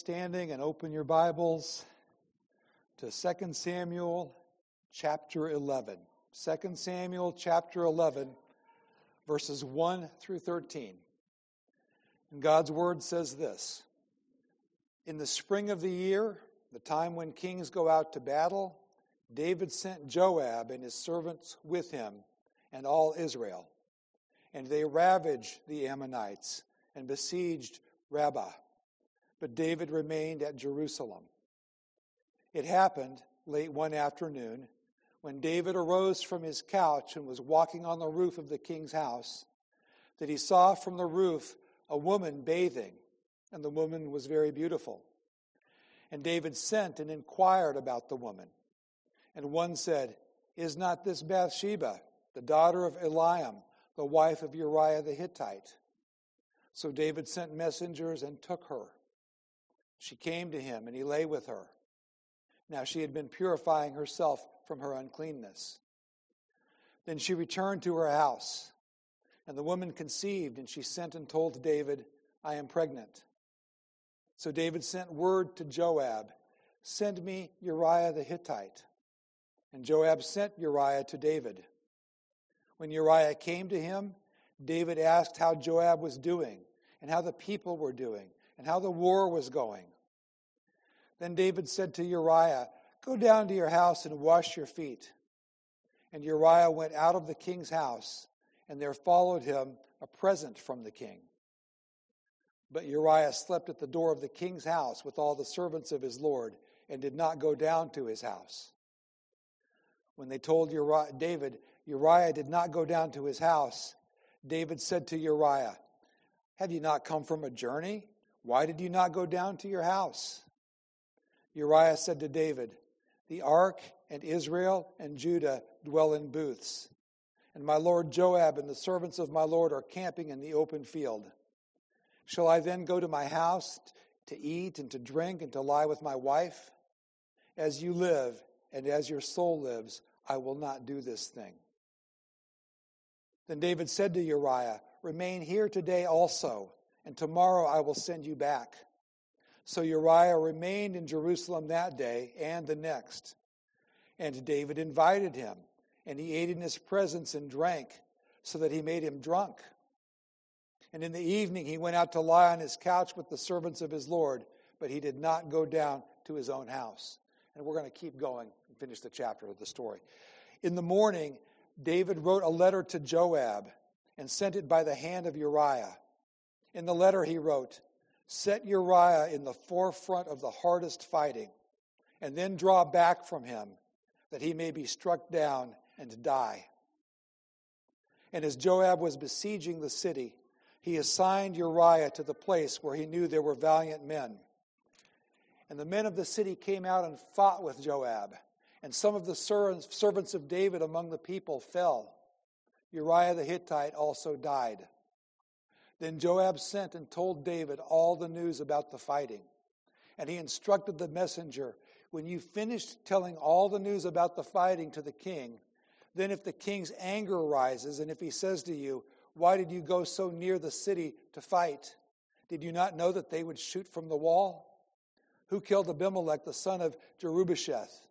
standing and open your Bibles to 2 Samuel chapter 11. 2 Samuel chapter 11, verses 1 through 13. And God's word says this In the spring of the year, the time when kings go out to battle, David sent Joab and his servants with him and all Israel. And they ravaged the Ammonites and besieged Rabbah but David remained at Jerusalem. It happened late one afternoon when David arose from his couch and was walking on the roof of the king's house that he saw from the roof a woman bathing, and the woman was very beautiful. And David sent and inquired about the woman. And one said, Is not this Bathsheba, the daughter of Eliam, the wife of Uriah the Hittite? So David sent messengers and took her. She came to him, and he lay with her. Now she had been purifying herself from her uncleanness. Then she returned to her house, and the woman conceived, and she sent and told David, I am pregnant. So David sent word to Joab, Send me Uriah the Hittite. And Joab sent Uriah to David. When Uriah came to him, David asked how Joab was doing, and how the people were doing, and how the war was going. Then David said to Uriah, Go down to your house and wash your feet. And Uriah went out of the king's house, and there followed him a present from the king. But Uriah slept at the door of the king's house with all the servants of his lord, and did not go down to his house. When they told Uriah, David, Uriah did not go down to his house, David said to Uriah, Have you not come from a journey? Why did you not go down to your house? Uriah said to David, The ark and Israel and Judah dwell in booths, and my lord Joab and the servants of my lord are camping in the open field. Shall I then go to my house to eat and to drink and to lie with my wife? As you live and as your soul lives, I will not do this thing. Then David said to Uriah, Remain here today also and tomorrow I will send you back. So Uriah remained in Jerusalem that day and the next. And David invited him, and he ate in his presence and drank, so that he made him drunk. And in the evening he went out to lie on his couch with the servants of his Lord, but he did not go down to his own house. And we're going to keep going and finish the chapter of the story. In the morning, David wrote a letter to Joab and sent it by the hand of Uriah. In the letter, he wrote, Set Uriah in the forefront of the hardest fighting, and then draw back from him, that he may be struck down and die. And as Joab was besieging the city, he assigned Uriah to the place where he knew there were valiant men. And the men of the city came out and fought with Joab, and some of the servants of David among the people fell. Uriah the Hittite also died. Then Joab sent and told David all the news about the fighting. And he instructed the messenger when you finished telling all the news about the fighting to the king, then if the king's anger arises, and if he says to you, Why did you go so near the city to fight? Did you not know that they would shoot from the wall? Who killed Abimelech, the son of Jerubbesheth?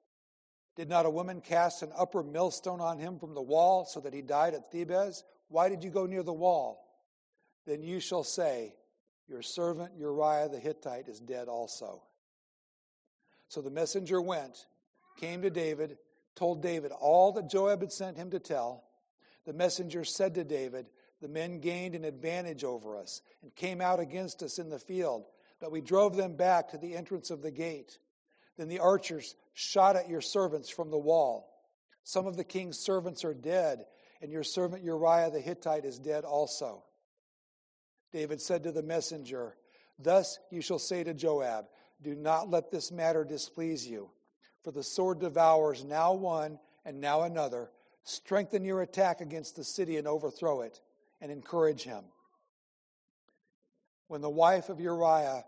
Did not a woman cast an upper millstone on him from the wall so that he died at Thebez? Why did you go near the wall? Then you shall say, Your servant Uriah the Hittite is dead also. So the messenger went, came to David, told David all that Joab had sent him to tell. The messenger said to David, The men gained an advantage over us and came out against us in the field, but we drove them back to the entrance of the gate. Then the archers shot at your servants from the wall. Some of the king's servants are dead, and your servant Uriah the Hittite is dead also. David said to the messenger, Thus you shall say to Joab, Do not let this matter displease you, for the sword devours now one and now another. Strengthen your attack against the city and overthrow it, and encourage him. When the wife of Uriah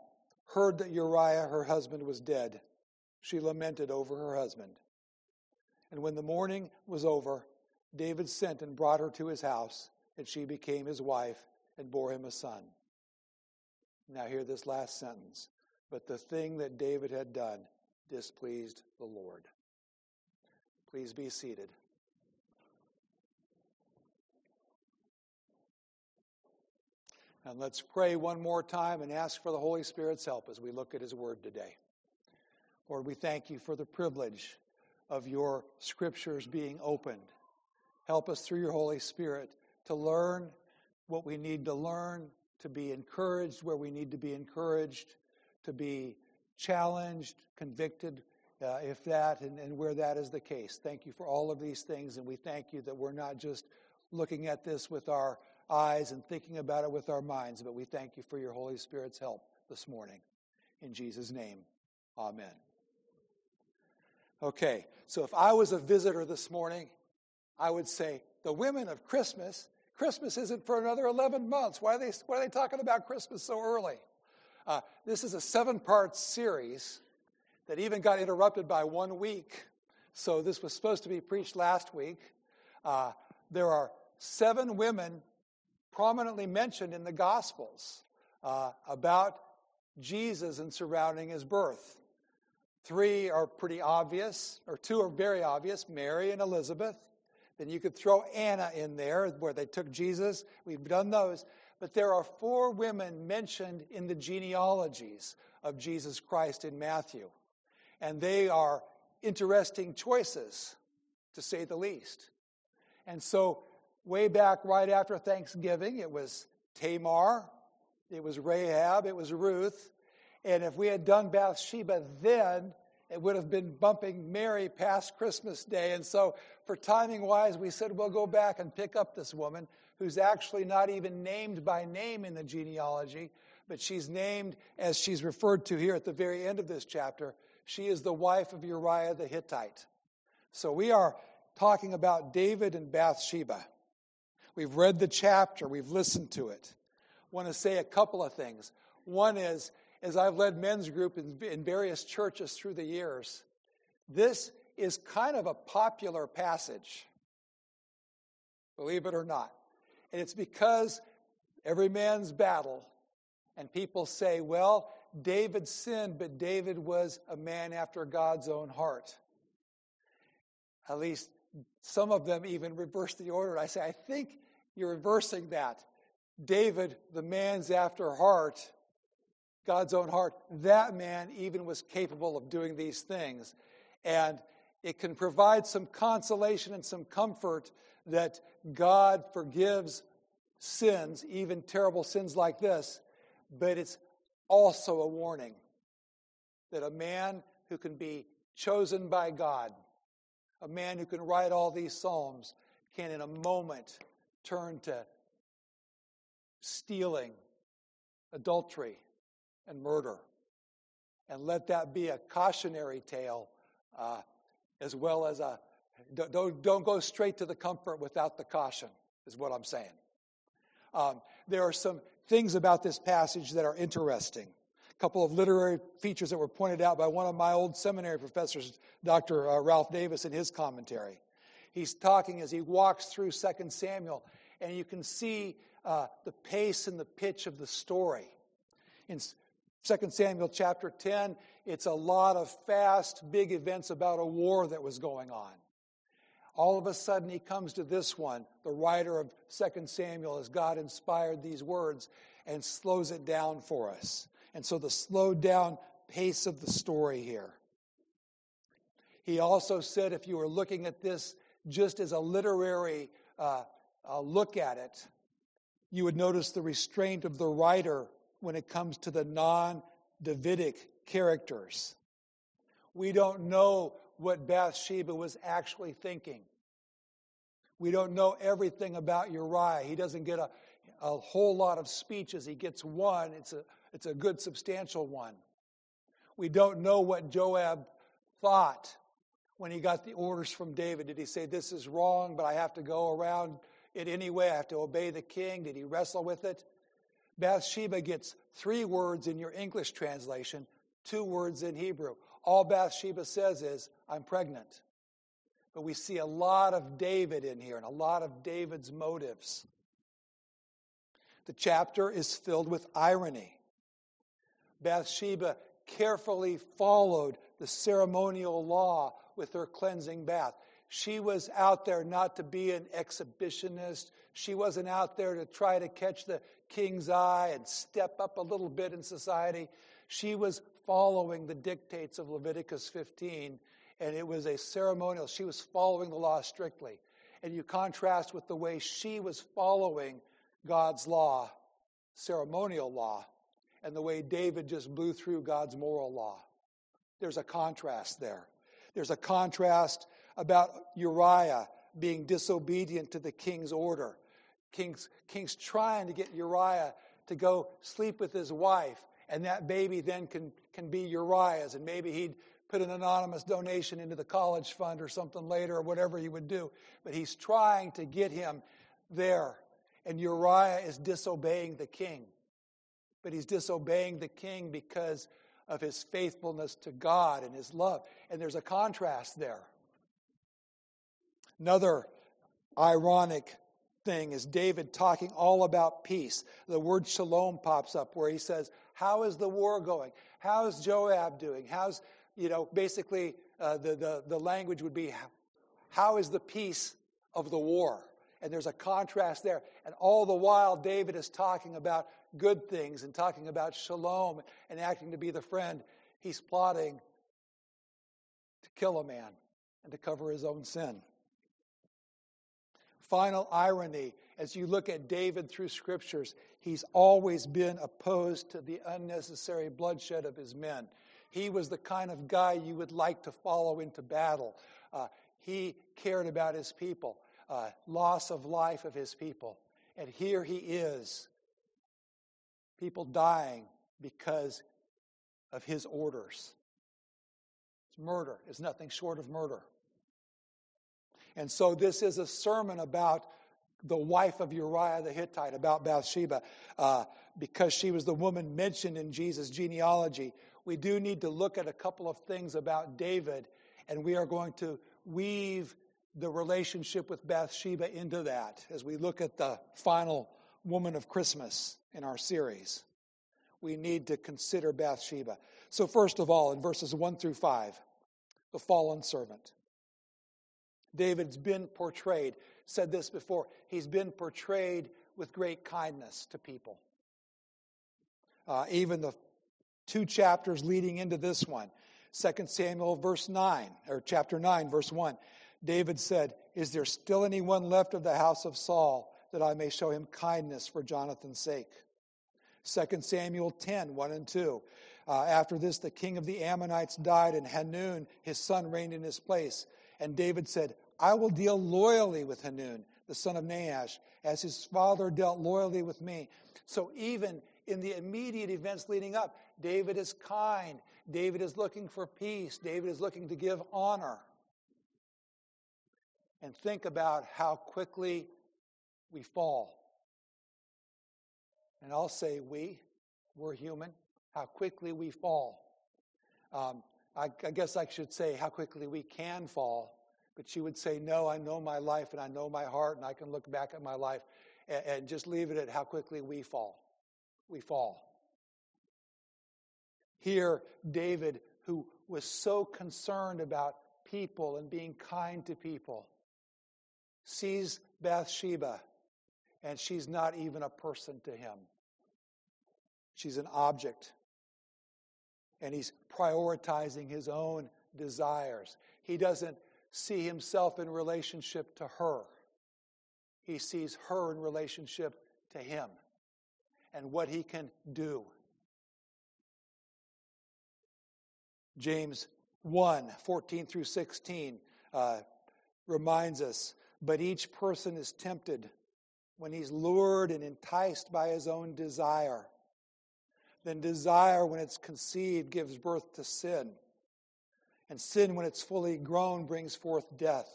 heard that Uriah, her husband, was dead, she lamented over her husband. And when the mourning was over, David sent and brought her to his house, and she became his wife and bore him a son. Now, hear this last sentence but the thing that David had done displeased the Lord. Please be seated. And let's pray one more time and ask for the Holy Spirit's help as we look at His Word today. Lord, we thank you for the privilege of your scriptures being opened. Help us through your Holy Spirit to learn what we need to learn, to be encouraged where we need to be encouraged, to be challenged, convicted, uh, if that and, and where that is the case. Thank you for all of these things, and we thank you that we're not just looking at this with our eyes and thinking about it with our minds, but we thank you for your Holy Spirit's help this morning. In Jesus' name, amen. Okay, so if I was a visitor this morning, I would say, the women of Christmas, Christmas isn't for another 11 months. Why are they, why are they talking about Christmas so early? Uh, this is a seven part series that even got interrupted by one week. So this was supposed to be preached last week. Uh, there are seven women prominently mentioned in the Gospels uh, about Jesus and surrounding his birth. Three are pretty obvious, or two are very obvious Mary and Elizabeth. Then you could throw Anna in there where they took Jesus. We've done those. But there are four women mentioned in the genealogies of Jesus Christ in Matthew. And they are interesting choices, to say the least. And so way back right after Thanksgiving. It was Tamar, it was Rahab, it was Ruth. And if we had done Bathsheba then, it would have been bumping Mary past Christmas Day. And so, for timing wise, we said we'll go back and pick up this woman who's actually not even named by name in the genealogy, but she's named as she's referred to here at the very end of this chapter. She is the wife of Uriah the Hittite. So, we are talking about David and Bathsheba. We've read the chapter, we've listened to it. I want to say a couple of things. One is, as I've led men's group in, in various churches through the years, this is kind of a popular passage, believe it or not. And it's because every man's battle, and people say, well, David sinned, but David was a man after God's own heart. At least some of them even reverse the order. I say, I think you're reversing that. David, the man's after heart, God's own heart, that man even was capable of doing these things. And it can provide some consolation and some comfort that God forgives sins, even terrible sins like this, but it's also a warning that a man who can be chosen by God, a man who can write all these Psalms, can in a moment turn to stealing, adultery, and murder. And let that be a cautionary tale uh, as well as a don't, don't go straight to the comfort without the caution, is what I'm saying. Um, there are some things about this passage that are interesting. A couple of literary features that were pointed out by one of my old seminary professors, Dr. Uh, Ralph Davis, in his commentary. He's talking as he walks through 2 Samuel, and you can see uh, the pace and the pitch of the story. In 2 Samuel chapter 10, it's a lot of fast, big events about a war that was going on. All of a sudden, he comes to this one, the writer of 2 Samuel, as God inspired these words, and slows it down for us. And so, the slowed down pace of the story here. He also said if you were looking at this just as a literary uh, uh, look at it, you would notice the restraint of the writer when it comes to the non Davidic characters. We don't know what Bathsheba was actually thinking. We don't know everything about Uriah. He doesn't get a, a whole lot of speeches. He gets one. It's a, it's a good, substantial one. We don't know what Joab thought when he got the orders from David? Did he say, This is wrong, but I have to go around it anyway? I have to obey the king? Did he wrestle with it? Bathsheba gets three words in your English translation, two words in Hebrew. All Bathsheba says is, I'm pregnant. But we see a lot of David in here and a lot of David's motives. The chapter is filled with irony. Bathsheba carefully followed the ceremonial law with her cleansing bath. She was out there not to be an exhibitionist. She wasn't out there to try to catch the king's eye and step up a little bit in society. She was following the dictates of Leviticus 15, and it was a ceremonial. She was following the law strictly. And you contrast with the way she was following God's law, ceremonial law, and the way David just blew through God's moral law. There's a contrast there. There's a contrast about Uriah being disobedient to the king's order. King's, king's trying to get Uriah to go sleep with his wife, and that baby then can, can be Uriah's, and maybe he'd put an anonymous donation into the college fund or something later, or whatever he would do. But he's trying to get him there. And Uriah is disobeying the king. But he's disobeying the king because of his faithfulness to God and his love. And there's a contrast there. Another ironic thing is David talking all about peace. The word shalom pops up where he says, How is the war going? How's Joab doing? How's, you know, basically uh, the, the, the language would be, How is the peace of the war? And there's a contrast there. And all the while, David is talking about good things and talking about shalom and acting to be the friend. He's plotting to kill a man and to cover his own sin final irony as you look at David through scriptures, he's always been opposed to the unnecessary bloodshed of his men. He was the kind of guy you would like to follow into battle. Uh, he cared about his people, uh, loss of life of his people. And here he is, people dying because of his orders. It's murder, it's nothing short of murder. And so this is a sermon about the wife of Uriah the Hittite, about Bathsheba, uh, because she was the woman mentioned in Jesus' genealogy. We do need to look at a couple of things about David, and we are going to weave the relationship with Bathsheba into that as we look at the final woman of Christmas in our series. We need to consider Bathsheba. So, first of all, in verses 1 through 5, the fallen servant. David's been portrayed, said this before, he's been portrayed with great kindness to people. Uh, even the two chapters leading into this one, 2 Samuel verse 9, or chapter 9, verse 1, David said, Is there still anyone left of the house of Saul that I may show him kindness for Jonathan's sake? 2 Samuel 10, 1 and 2. Uh, after this, the king of the Ammonites died, and Hanun, his son, reigned in his place. And David said, I will deal loyally with Hanun, the son of Nahash, as his father dealt loyally with me. So even in the immediate events leading up, David is kind. David is looking for peace. David is looking to give honor. And think about how quickly we fall. And I'll say we, we're human, how quickly we fall. Um, I, I guess I should say how quickly we can fall but she would say, No, I know my life and I know my heart, and I can look back at my life and, and just leave it at how quickly we fall. We fall. Here, David, who was so concerned about people and being kind to people, sees Bathsheba, and she's not even a person to him. She's an object. And he's prioritizing his own desires. He doesn't see himself in relationship to her. He sees her in relationship to him and what he can do. James 1 14 through 16 uh, reminds us, but each person is tempted when he's lured and enticed by his own desire. Then desire, when it's conceived, gives birth to sin. And sin, when it's fully grown, brings forth death.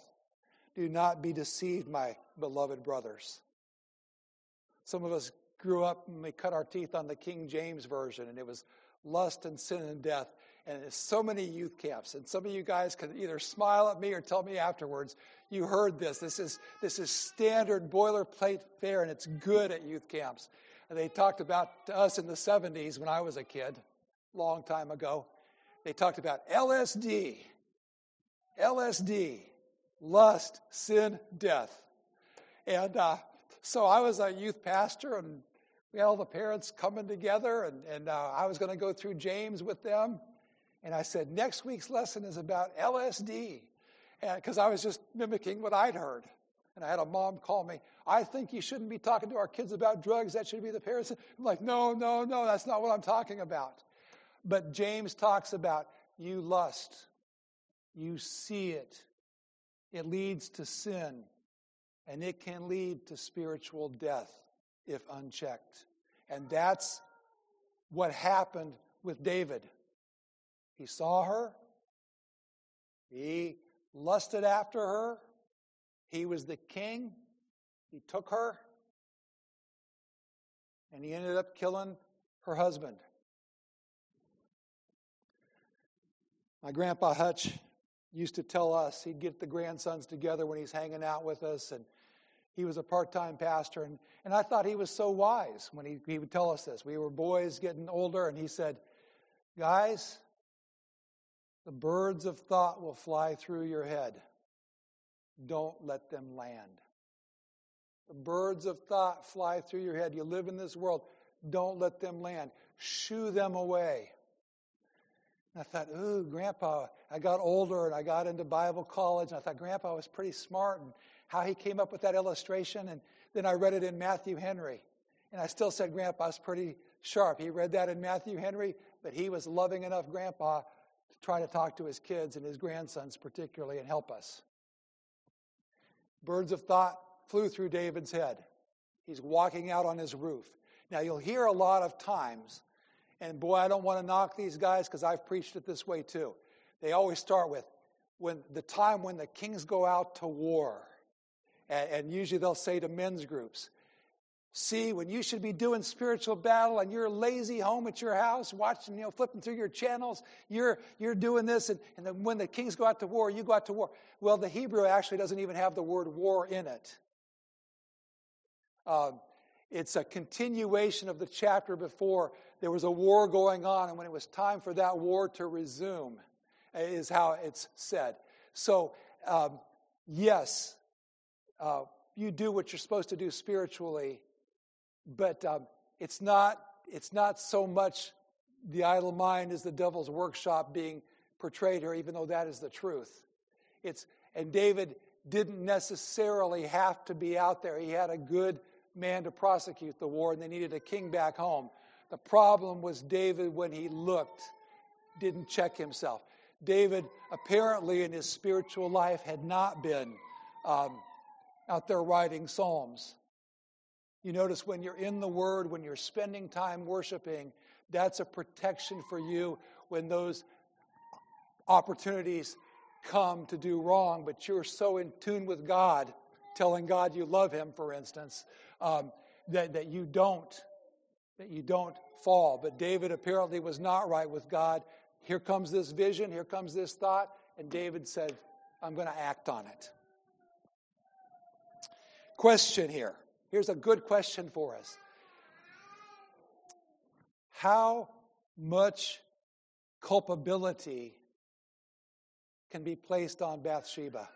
Do not be deceived, my beloved brothers. Some of us grew up and we cut our teeth on the King James Version, and it was lust and sin and death. And there's so many youth camps, and some of you guys can either smile at me or tell me afterwards, you heard this. This is, this is standard boilerplate fare, and it's good at youth camps. And they talked about to us in the 70s when I was a kid long time ago. They talked about LSD, LSD, lust, sin, death. And uh, so I was a youth pastor, and we had all the parents coming together, and, and uh, I was going to go through James with them. And I said, next week's lesson is about LSD, because I was just mimicking what I'd heard. And I had a mom call me, I think you shouldn't be talking to our kids about drugs. That should be the parents. I'm like, no, no, no, that's not what I'm talking about. But James talks about you lust, you see it, it leads to sin, and it can lead to spiritual death if unchecked. And that's what happened with David. He saw her, he lusted after her, he was the king, he took her, and he ended up killing her husband. My grandpa Hutch used to tell us he'd get the grandsons together when he's hanging out with us, and he was a part time pastor. And, and I thought he was so wise when he, he would tell us this. We were boys getting older, and he said, Guys, the birds of thought will fly through your head. Don't let them land. The birds of thought fly through your head. You live in this world. Don't let them land. Shoo them away. And I thought, ooh, Grandpa, I got older and I got into Bible college, and I thought Grandpa was pretty smart and how he came up with that illustration. And then I read it in Matthew Henry. And I still said Grandpa's pretty sharp. He read that in Matthew Henry, but he was loving enough Grandpa to try to talk to his kids and his grandsons particularly and help us. Birds of thought flew through David's head. He's walking out on his roof. Now, you'll hear a lot of times and boy, I don't want to knock these guys because I've preached it this way too. They always start with when the time when the kings go out to war. And, and usually they'll say to men's groups, See, when you should be doing spiritual battle and you're lazy home at your house, watching, you know, flipping through your channels, you're, you're doing this, and, and then when the kings go out to war, you go out to war. Well, the Hebrew actually doesn't even have the word war in it. Um, it's a continuation of the chapter before. There was a war going on, and when it was time for that war to resume, is how it's said. So, um, yes, uh, you do what you're supposed to do spiritually, but um, it's not. It's not so much the idle mind is the devil's workshop being portrayed here, even though that is the truth. It's and David didn't necessarily have to be out there. He had a good man to prosecute the war, and they needed a king back home. The problem was David, when he looked, didn't check himself. David, apparently, in his spiritual life, had not been um, out there writing psalms. You notice when you're in the Word, when you're spending time worshiping, that's a protection for you when those opportunities come to do wrong, but you're so in tune with God, telling God you love Him, for instance, um, that, that you don't that you don't fall. But David apparently was not right with God. Here comes this vision, here comes this thought, and David said, I'm going to act on it. Question here. Here's a good question for us. How much culpability can be placed on Bathsheba?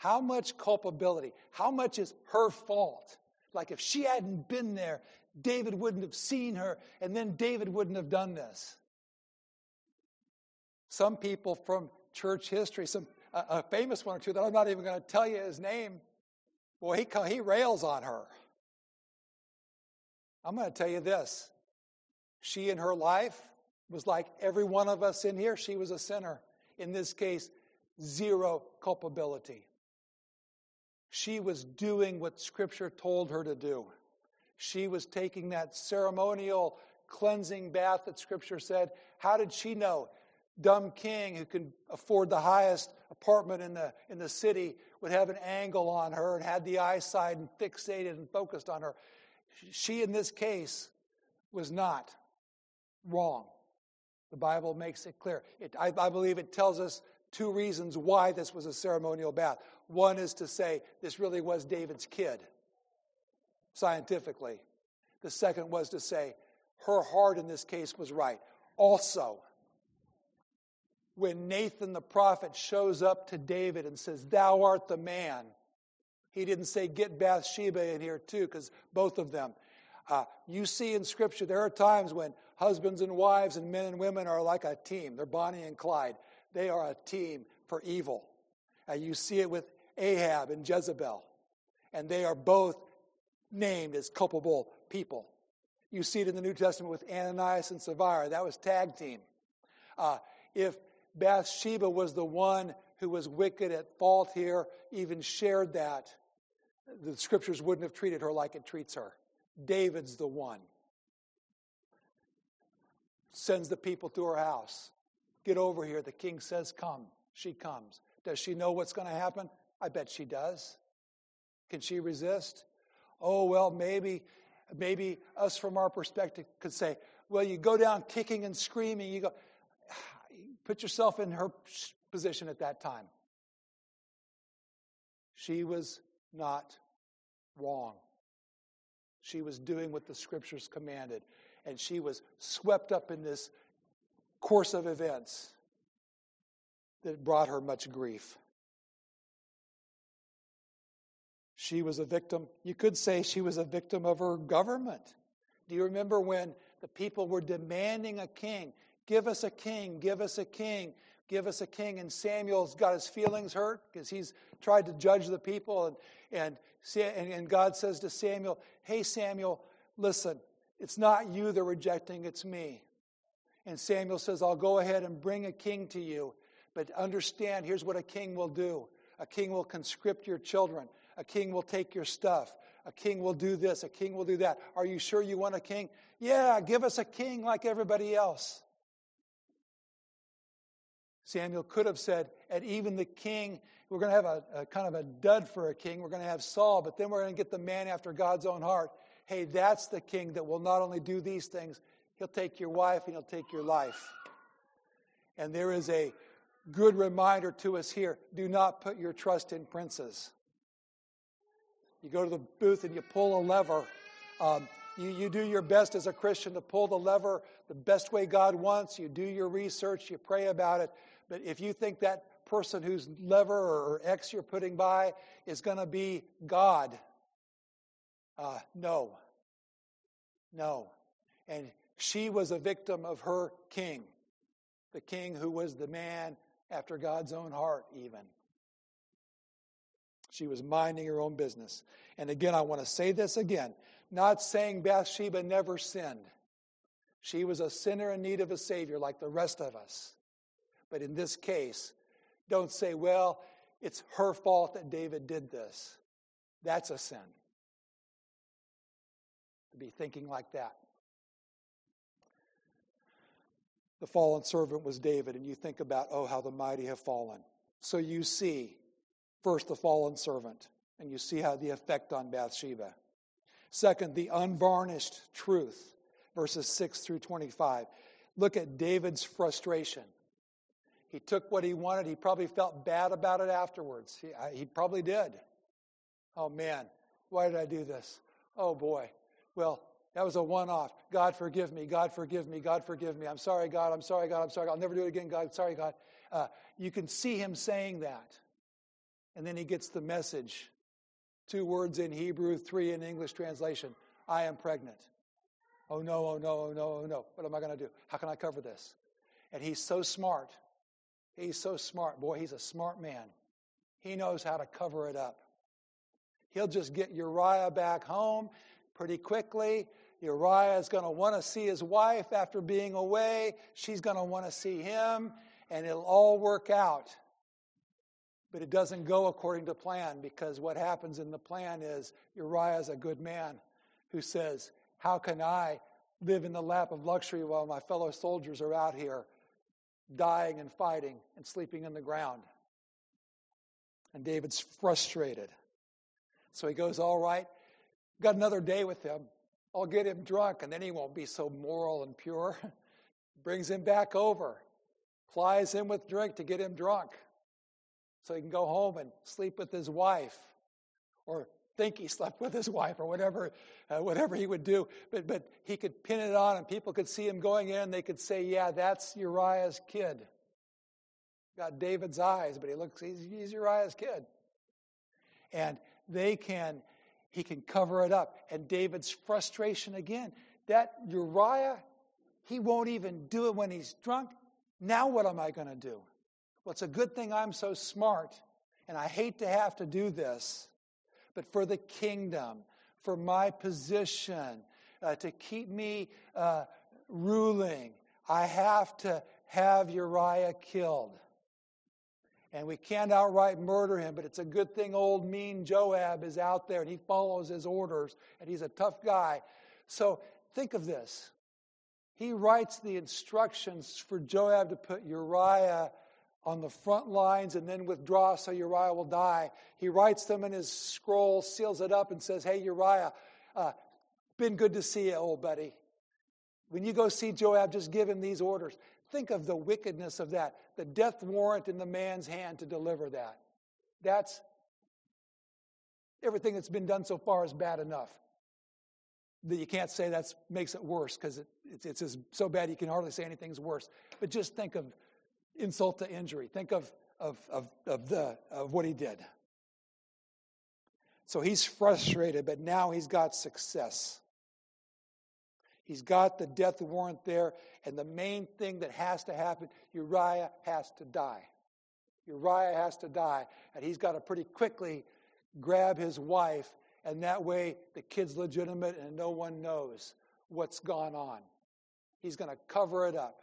How much culpability? How much is her fault? Like if she hadn't been there, David wouldn't have seen her, and then David wouldn't have done this. Some people from church history, some a, a famous one or two that I'm not even going to tell you his name, boy, he, he rails on her. I'm going to tell you this. She in her life was like every one of us in here, she was a sinner. In this case, zero culpability. She was doing what Scripture told her to do. She was taking that ceremonial cleansing bath that Scripture said. How did she know? Dumb king who can afford the highest apartment in the, in the city would have an angle on her and had the eyesight and fixated and focused on her. She, in this case, was not wrong. The Bible makes it clear. It, I, I believe it tells us two reasons why this was a ceremonial bath. One is to say this really was David's kid, scientifically. The second was to say her heart in this case was right. Also, when Nathan the prophet shows up to David and says, Thou art the man, he didn't say, Get Bathsheba in here too, because both of them. Uh, you see in Scripture, there are times when husbands and wives and men and women are like a team. They're Bonnie and Clyde. They are a team for evil. And you see it with Ahab and Jezebel, and they are both named as culpable people. You see it in the New Testament with Ananias and Sapphira. That was tag team. Uh, if Bathsheba was the one who was wicked at fault here, even shared that, the scriptures wouldn't have treated her like it treats her. David's the one. Sends the people to her house. Get over here. The king says, Come. She comes. Does she know what's going to happen? I bet she does. Can she resist? Oh, well, maybe, maybe us from our perspective could say, well, you go down kicking and screaming. You go, put yourself in her position at that time. She was not wrong. She was doing what the scriptures commanded, and she was swept up in this course of events that brought her much grief. She was a victim. You could say she was a victim of her government. Do you remember when the people were demanding a king? Give us a king, give us a king, give us a king. And Samuel's got his feelings hurt because he's tried to judge the people. And, and, and God says to Samuel, Hey, Samuel, listen, it's not you they're rejecting, it's me. And Samuel says, I'll go ahead and bring a king to you. But understand, here's what a king will do a king will conscript your children. A king will take your stuff. A king will do this. A king will do that. Are you sure you want a king? Yeah, give us a king like everybody else. Samuel could have said, and even the king, we're going to have a, a, kind of a dud for a king. We're going to have Saul, but then we're going to get the man after God's own heart. Hey, that's the king that will not only do these things, he'll take your wife and he'll take your life. And there is a good reminder to us here do not put your trust in princes. You go to the booth and you pull a lever. Um, you, you do your best as a Christian to pull the lever the best way God wants. You do your research, you pray about it. But if you think that person whose lever or X you're putting by is going to be God, uh, no. No. And she was a victim of her king, the king who was the man after God's own heart, even. She was minding her own business. And again, I want to say this again not saying Bathsheba never sinned. She was a sinner in need of a Savior like the rest of us. But in this case, don't say, well, it's her fault that David did this. That's a sin. To be thinking like that. The fallen servant was David, and you think about, oh, how the mighty have fallen. So you see First, the fallen servant, and you see how the effect on Bathsheba. Second, the unvarnished truth, verses 6 through 25. Look at David's frustration. He took what he wanted. He probably felt bad about it afterwards. He, I, he probably did. Oh man, why did I do this? Oh boy. Well, that was a one off. God forgive me. God forgive me. God forgive me. I'm sorry, God. I'm sorry, God. I'm sorry. I'll never do it again, God. Sorry, God. Uh, you can see him saying that. And then he gets the message. Two words in Hebrew, three in English translation. I am pregnant. Oh no, oh no, oh no, oh no. What am I going to do? How can I cover this? And he's so smart. He's so smart. Boy, he's a smart man. He knows how to cover it up. He'll just get Uriah back home pretty quickly. Uriah is going to want to see his wife after being away. She's going to want to see him, and it'll all work out. But it doesn't go according to plan because what happens in the plan is Uriah is a good man who says, How can I live in the lap of luxury while my fellow soldiers are out here dying and fighting and sleeping in the ground? And David's frustrated. So he goes, All right, got another day with him. I'll get him drunk, and then he won't be so moral and pure. Brings him back over, plies him with drink to get him drunk so he can go home and sleep with his wife or think he slept with his wife or whatever, uh, whatever he would do. But, but he could pin it on and people could see him going in. They could say, yeah, that's Uriah's kid. Got David's eyes, but he looks, he's, he's Uriah's kid. And they can, he can cover it up. And David's frustration again, that Uriah, he won't even do it when he's drunk. Now what am I going to do? Well, it's a good thing I'm so smart, and I hate to have to do this, but for the kingdom, for my position, uh, to keep me uh, ruling, I have to have Uriah killed. And we can't outright murder him, but it's a good thing old mean Joab is out there and he follows his orders and he's a tough guy. So think of this. He writes the instructions for Joab to put Uriah on the front lines and then withdraw so Uriah will die. He writes them in his scroll, seals it up, and says, Hey, Uriah, uh, been good to see you, old buddy. When you go see Joab, just give him these orders. Think of the wickedness of that. The death warrant in the man's hand to deliver that. That's everything that's been done so far is bad enough. That you can't say that makes it worse because it, it's, it's so bad you can hardly say anything's worse. But just think of insult to injury. Think of, of, of, of, the, of what he did. So he's frustrated, but now he's got success. He's got the death warrant there, and the main thing that has to happen Uriah has to die. Uriah has to die, and he's got to pretty quickly grab his wife, and that way the kid's legitimate and no one knows what's gone on. He's going to cover it up.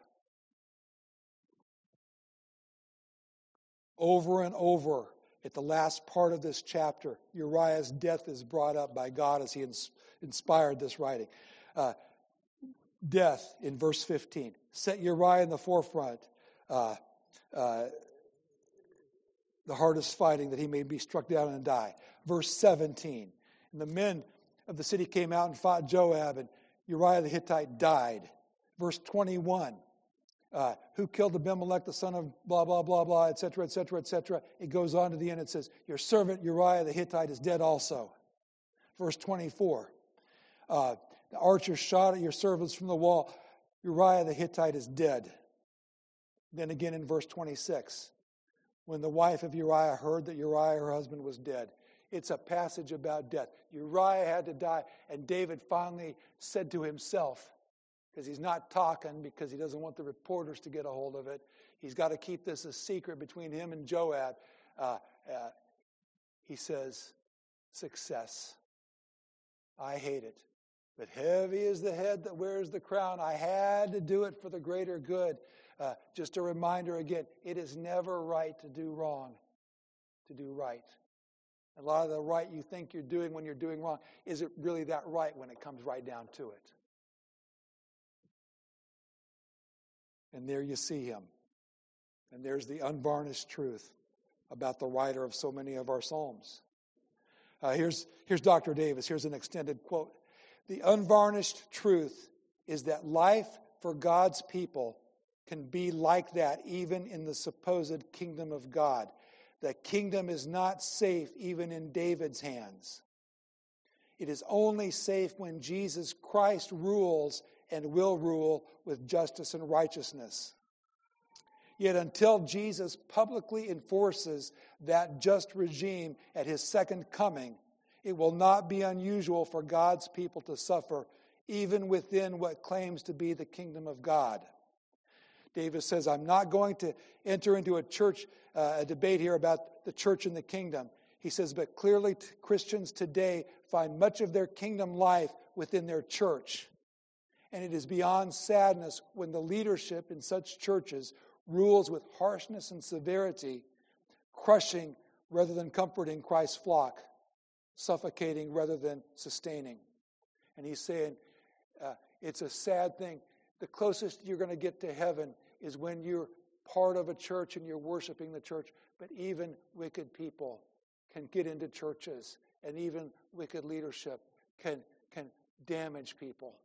Over and over at the last part of this chapter, Uriah's death is brought up by God as he ins- inspired this writing. Uh, death in verse 15. Set Uriah in the forefront. Uh, uh, the hardest fighting that he may be struck down and die. Verse 17. And the men of the city came out and fought Joab, and Uriah the Hittite died. Verse 21. Uh, who killed Abimelech, the son of blah, blah, blah, blah, etc., etc., etc. It goes on to the end. It says, Your servant Uriah the Hittite is dead also. Verse 24. Uh, the archer shot at your servants from the wall. Uriah the Hittite is dead. Then again in verse 26, when the wife of Uriah heard that Uriah, her husband, was dead. It's a passage about death. Uriah had to die, and David finally said to himself, because he's not talking because he doesn't want the reporters to get a hold of it. He's got to keep this a secret between him and Joab. Uh, uh, he says, Success. I hate it. But heavy is the head that wears the crown. I had to do it for the greater good. Uh, just a reminder again it is never right to do wrong, to do right. A lot of the right you think you're doing when you're doing wrong, is it really that right when it comes right down to it? And there you see him. And there's the unvarnished truth about the writer of so many of our Psalms. Uh, here's, here's Dr. Davis. Here's an extended quote. The unvarnished truth is that life for God's people can be like that even in the supposed kingdom of God. The kingdom is not safe even in David's hands. It is only safe when Jesus Christ rules and will rule with justice and righteousness. Yet until Jesus publicly enforces that just regime at his second coming, it will not be unusual for God's people to suffer, even within what claims to be the kingdom of God. Davis says, I'm not going to enter into a church, uh, a debate here about the church and the kingdom. He says, but clearly t- Christians today find much of their kingdom life within their church. And it is beyond sadness when the leadership in such churches rules with harshness and severity, crushing rather than comforting Christ's flock suffocating rather than sustaining. And he's saying uh, it's a sad thing. The closest you're going to get to heaven is when you're part of a church and you're worshiping the church. But even wicked people can get into churches, and even wicked leadership can, can damage people.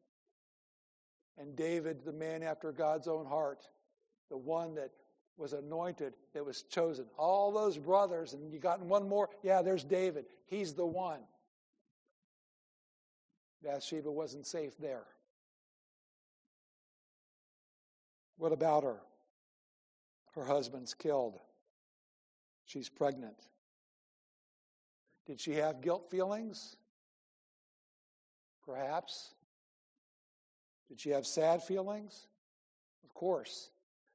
And David, the man after God's own heart, the one that was anointed, that was chosen. All those brothers, and you got one more. Yeah, there's David. He's the one. Bathsheba wasn't safe there. What about her? Her husband's killed. She's pregnant. Did she have guilt feelings? Perhaps. Did she have sad feelings? Of course.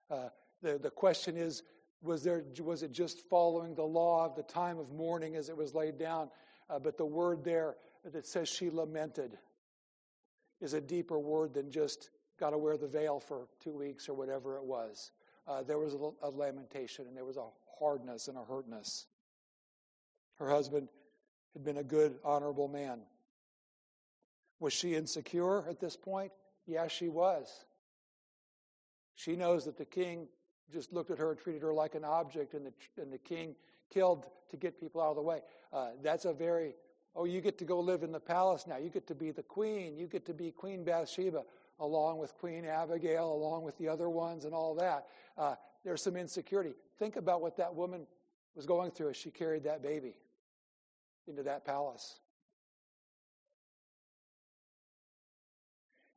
Uh, the, the question is was, there, was it just following the law of the time of mourning as it was laid down? Uh, but the word there that says she lamented is a deeper word than just got to wear the veil for two weeks or whatever it was. Uh, there was a, a lamentation and there was a hardness and a hurtness. Her husband had been a good, honorable man. Was she insecure at this point? Yes, she was. She knows that the king just looked at her and treated her like an object, and the, and the king killed to get people out of the way. Uh, that's a very, oh, you get to go live in the palace now. You get to be the queen. You get to be Queen Bathsheba, along with Queen Abigail, along with the other ones, and all that. Uh, there's some insecurity. Think about what that woman was going through as she carried that baby into that palace.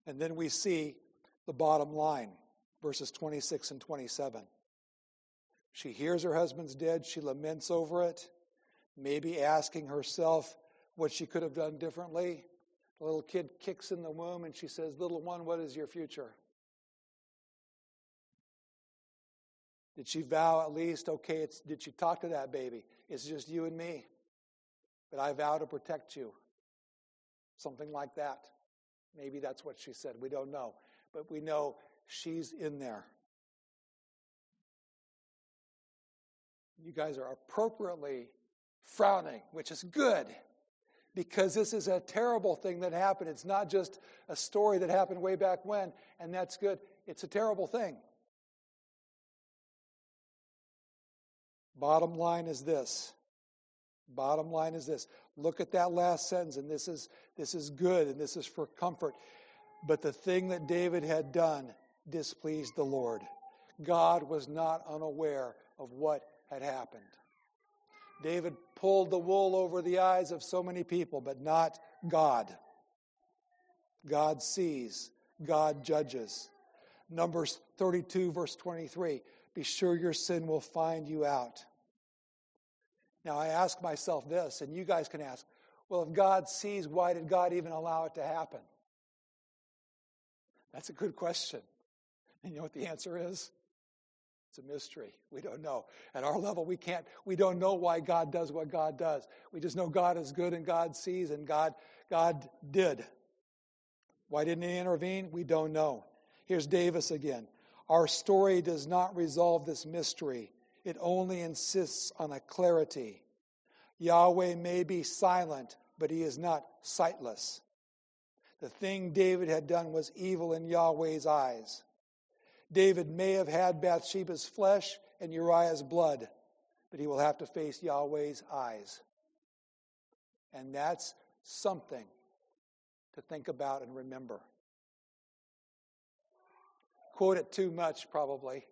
And then we see the bottom line verses 26 and 27. She hears her husband's dead. She laments over it, maybe asking herself what she could have done differently. The little kid kicks in the womb and she says, Little one, what is your future? Did she vow at least, okay, it's, did she talk to that baby? It's just you and me. But I vow to protect you. Something like that. Maybe that's what she said. We don't know. But we know she's in there. You guys are appropriately frowning, which is good because this is a terrible thing that happened. It's not just a story that happened way back when, and that's good. It's a terrible thing. Bottom line is this. Bottom line is this. Look at that last sentence, and this is this is good, and this is for comfort. But the thing that David had done displeased the Lord. God was not unaware of what had happened. David pulled the wool over the eyes of so many people, but not God. God sees, God judges. Numbers 32, verse 23 Be sure your sin will find you out. Now, I ask myself this, and you guys can ask well, if God sees, why did God even allow it to happen? That's a good question. And you know what the answer is? It's a mystery. We don't know. At our level, we can't, we don't know why God does what God does. We just know God is good and God sees and God, God did. Why didn't he intervene? We don't know. Here's Davis again. Our story does not resolve this mystery. It only insists on a clarity. Yahweh may be silent, but he is not sightless. The thing David had done was evil in Yahweh's eyes. David may have had Bathsheba's flesh and Uriah's blood, but he will have to face Yahweh's eyes. And that's something to think about and remember. Quote it too much, probably,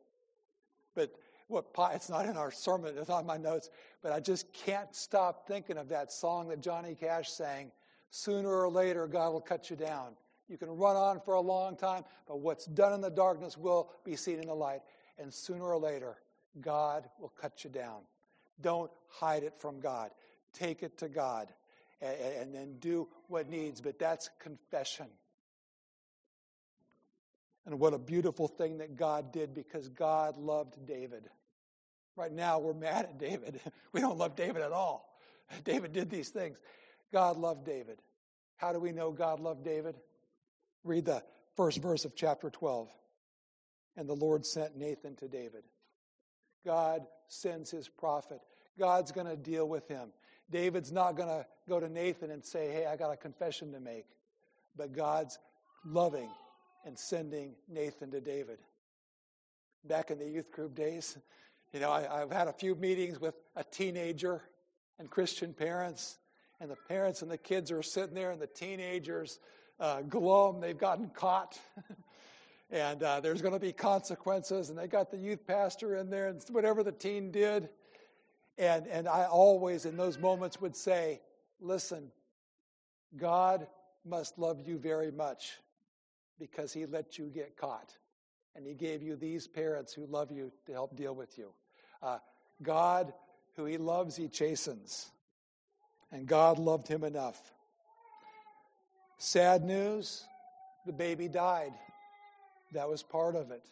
but what it's not in our sermon, it's on my notes, but I just can't stop thinking of that song that Johnny Cash sang. Sooner or later, God will cut you down. You can run on for a long time, but what's done in the darkness will be seen in the light. And sooner or later, God will cut you down. Don't hide it from God. Take it to God and, then do what needs. But that's confession. And what a beautiful thing that God did because God loved David. Right now, we're mad at David. We don't love David at all. David did these things. God loved David. How do we know God loved David? Read the first verse of chapter 12. And the Lord sent Nathan to David. God sends his prophet. God's going to deal with him. David's not going to go to Nathan and say, Hey, I got a confession to make. But God's loving and sending Nathan to David. Back in the youth group days, you know, I, have had a few meetings with a teenager and Christian parents, and the parents and the kids are sitting there, and the teenagers uh, glum, they've gotten caught. and uh, there's going to be consequences. And they got the youth pastor in there and whatever the teen did. And, and I always, in those moments, would say, listen, God must love you very much because he let you get caught. And he gave you these parents who love you to help deal with you. Uh, God, who he loves, he chastens. And God loved him enough. Sad news the baby died. That was part of it.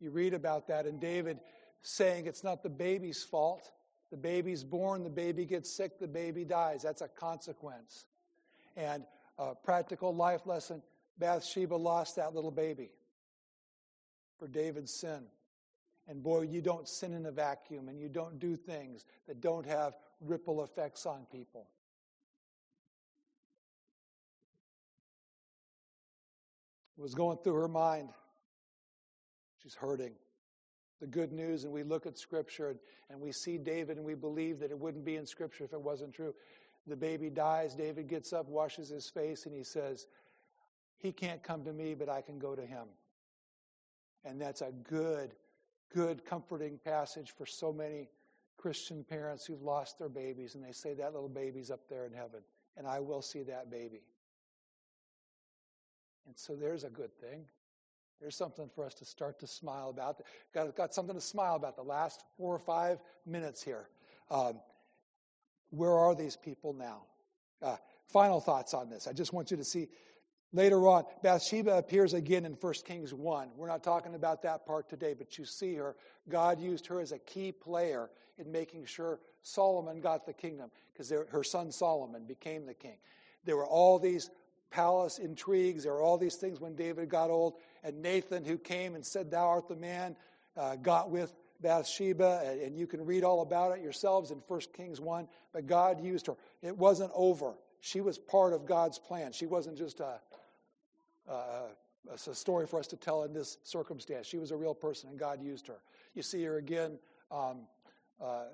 You read about that, and David saying it's not the baby's fault. The baby's born, the baby gets sick, the baby dies. That's a consequence. And a practical life lesson Bathsheba lost that little baby for David's sin. And boy, you don't sin in a vacuum and you don't do things that don't have ripple effects on people. Was going through her mind. She's hurting. The good news, and we look at Scripture and, and we see David and we believe that it wouldn't be in Scripture if it wasn't true. The baby dies. David gets up, washes his face, and he says, He can't come to me, but I can go to him. And that's a good, good, comforting passage for so many Christian parents who've lost their babies, and they say, That little baby's up there in heaven, and I will see that baby. And so there's a good thing. There's something for us to start to smile about. Got, got something to smile about the last four or five minutes here. Um, where are these people now? Uh, final thoughts on this. I just want you to see later on, Bathsheba appears again in 1 Kings 1. We're not talking about that part today, but you see her. God used her as a key player in making sure Solomon got the kingdom because her son Solomon became the king. There were all these palace intrigues, there were all these things when David got old. And Nathan, who came and said, Thou art the man, uh, got with Bathsheba, and you can read all about it yourselves in 1 Kings 1. But God used her. It wasn't over. She was part of God's plan. She wasn't just a, a, a story for us to tell in this circumstance. She was a real person, and God used her. You see her again um, uh,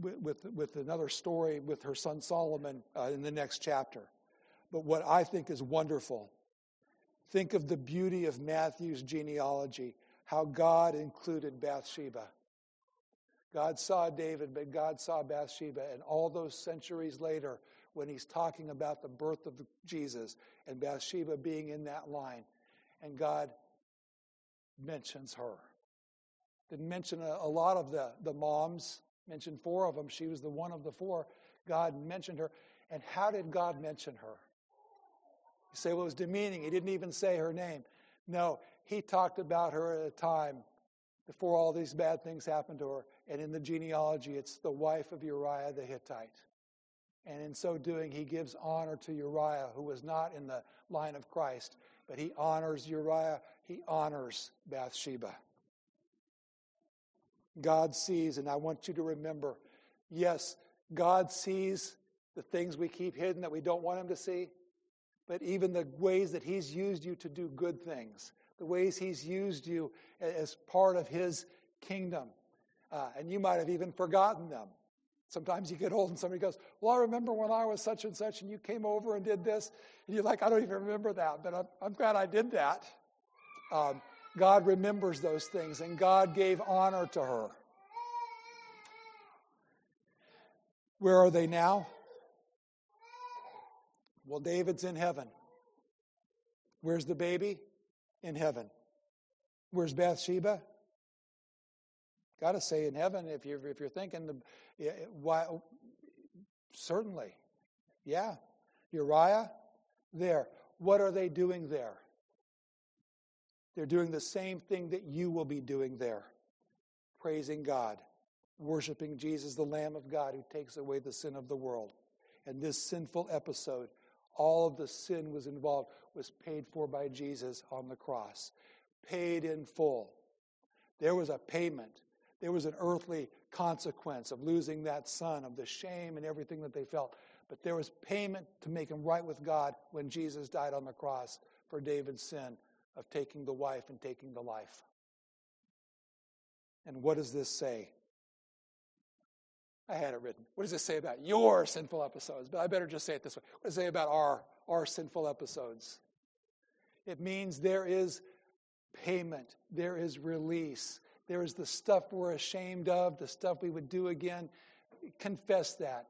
with, with another story with her son Solomon uh, in the next chapter. But what I think is wonderful, think of the beauty of Matthew's genealogy, how God included Bathsheba. God saw David, but God saw Bathsheba. And all those centuries later, when he's talking about the birth of Jesus and Bathsheba being in that line, and God mentions her. Didn't mention a, a lot of the, the moms, mentioned four of them. She was the one of the four. God mentioned her. And how did God mention her? You say, well, it was demeaning. He didn't even say her name. No, he talked about her at a time before all these bad things happened to her. And in the genealogy, it's the wife of Uriah the Hittite. And in so doing, he gives honor to Uriah, who was not in the line of Christ, but he honors Uriah, he honors Bathsheba. God sees, and I want you to remember yes, God sees the things we keep hidden that we don't want him to see, but even the ways that he's used you to do good things, the ways he's used you as part of his kingdom. Uh, and you might have even forgotten them. Sometimes you get old and somebody goes, Well, I remember when I was such and such and you came over and did this. And you're like, I don't even remember that, but I'm, I'm glad I did that. Um, God remembers those things and God gave honor to her. Where are they now? Well, David's in heaven. Where's the baby? In heaven. Where's Bathsheba? Got to say in heaven if you're if you're thinking the why certainly, yeah, Uriah there. What are they doing there? They're doing the same thing that you will be doing there, praising God, worshiping Jesus, the Lamb of God who takes away the sin of the world. And this sinful episode, all of the sin was involved, was paid for by Jesus on the cross, paid in full. There was a payment there was an earthly consequence of losing that son, of the shame and everything that they felt. But there was payment to make him right with God when Jesus died on the cross for David's sin of taking the wife and taking the life. And what does this say? I had it written. What does it say about your sinful episodes? But I better just say it this way. What does it say about our, our sinful episodes? It means there is payment, there is release, there is the stuff we're ashamed of, the stuff we would do again. Confess that.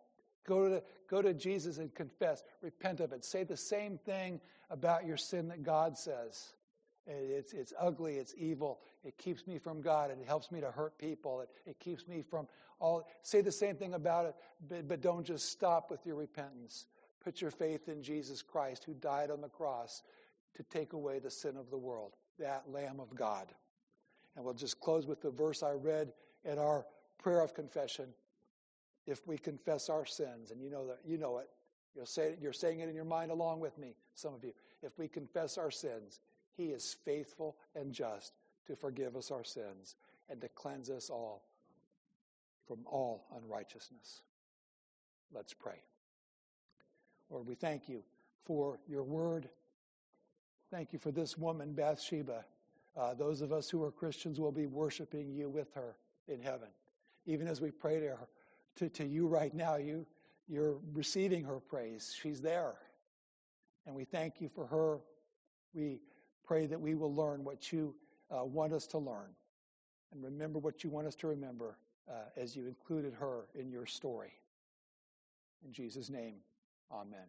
Go to, go to Jesus and confess, repent of it. Say the same thing about your sin that God says. It's, it's ugly, it's evil, it keeps me from God, it helps me to hurt people, it, it keeps me from all. Say the same thing about it, but, but don't just stop with your repentance. Put your faith in Jesus Christ, who died on the cross to take away the sin of the world, that Lamb of God. And we'll just close with the verse I read in our prayer of confession. If we confess our sins, and you know that you know it, you'll say you're saying it in your mind along with me, some of you. If we confess our sins, he is faithful and just to forgive us our sins and to cleanse us all from all unrighteousness. Let's pray. Lord, we thank you for your word. Thank you for this woman, Bathsheba. Uh, those of us who are Christians will be worshiping you with her in heaven. Even as we pray to her, to, to you right now, you, you're receiving her praise. She's there. And we thank you for her. We pray that we will learn what you uh, want us to learn and remember what you want us to remember uh, as you included her in your story. In Jesus' name, amen.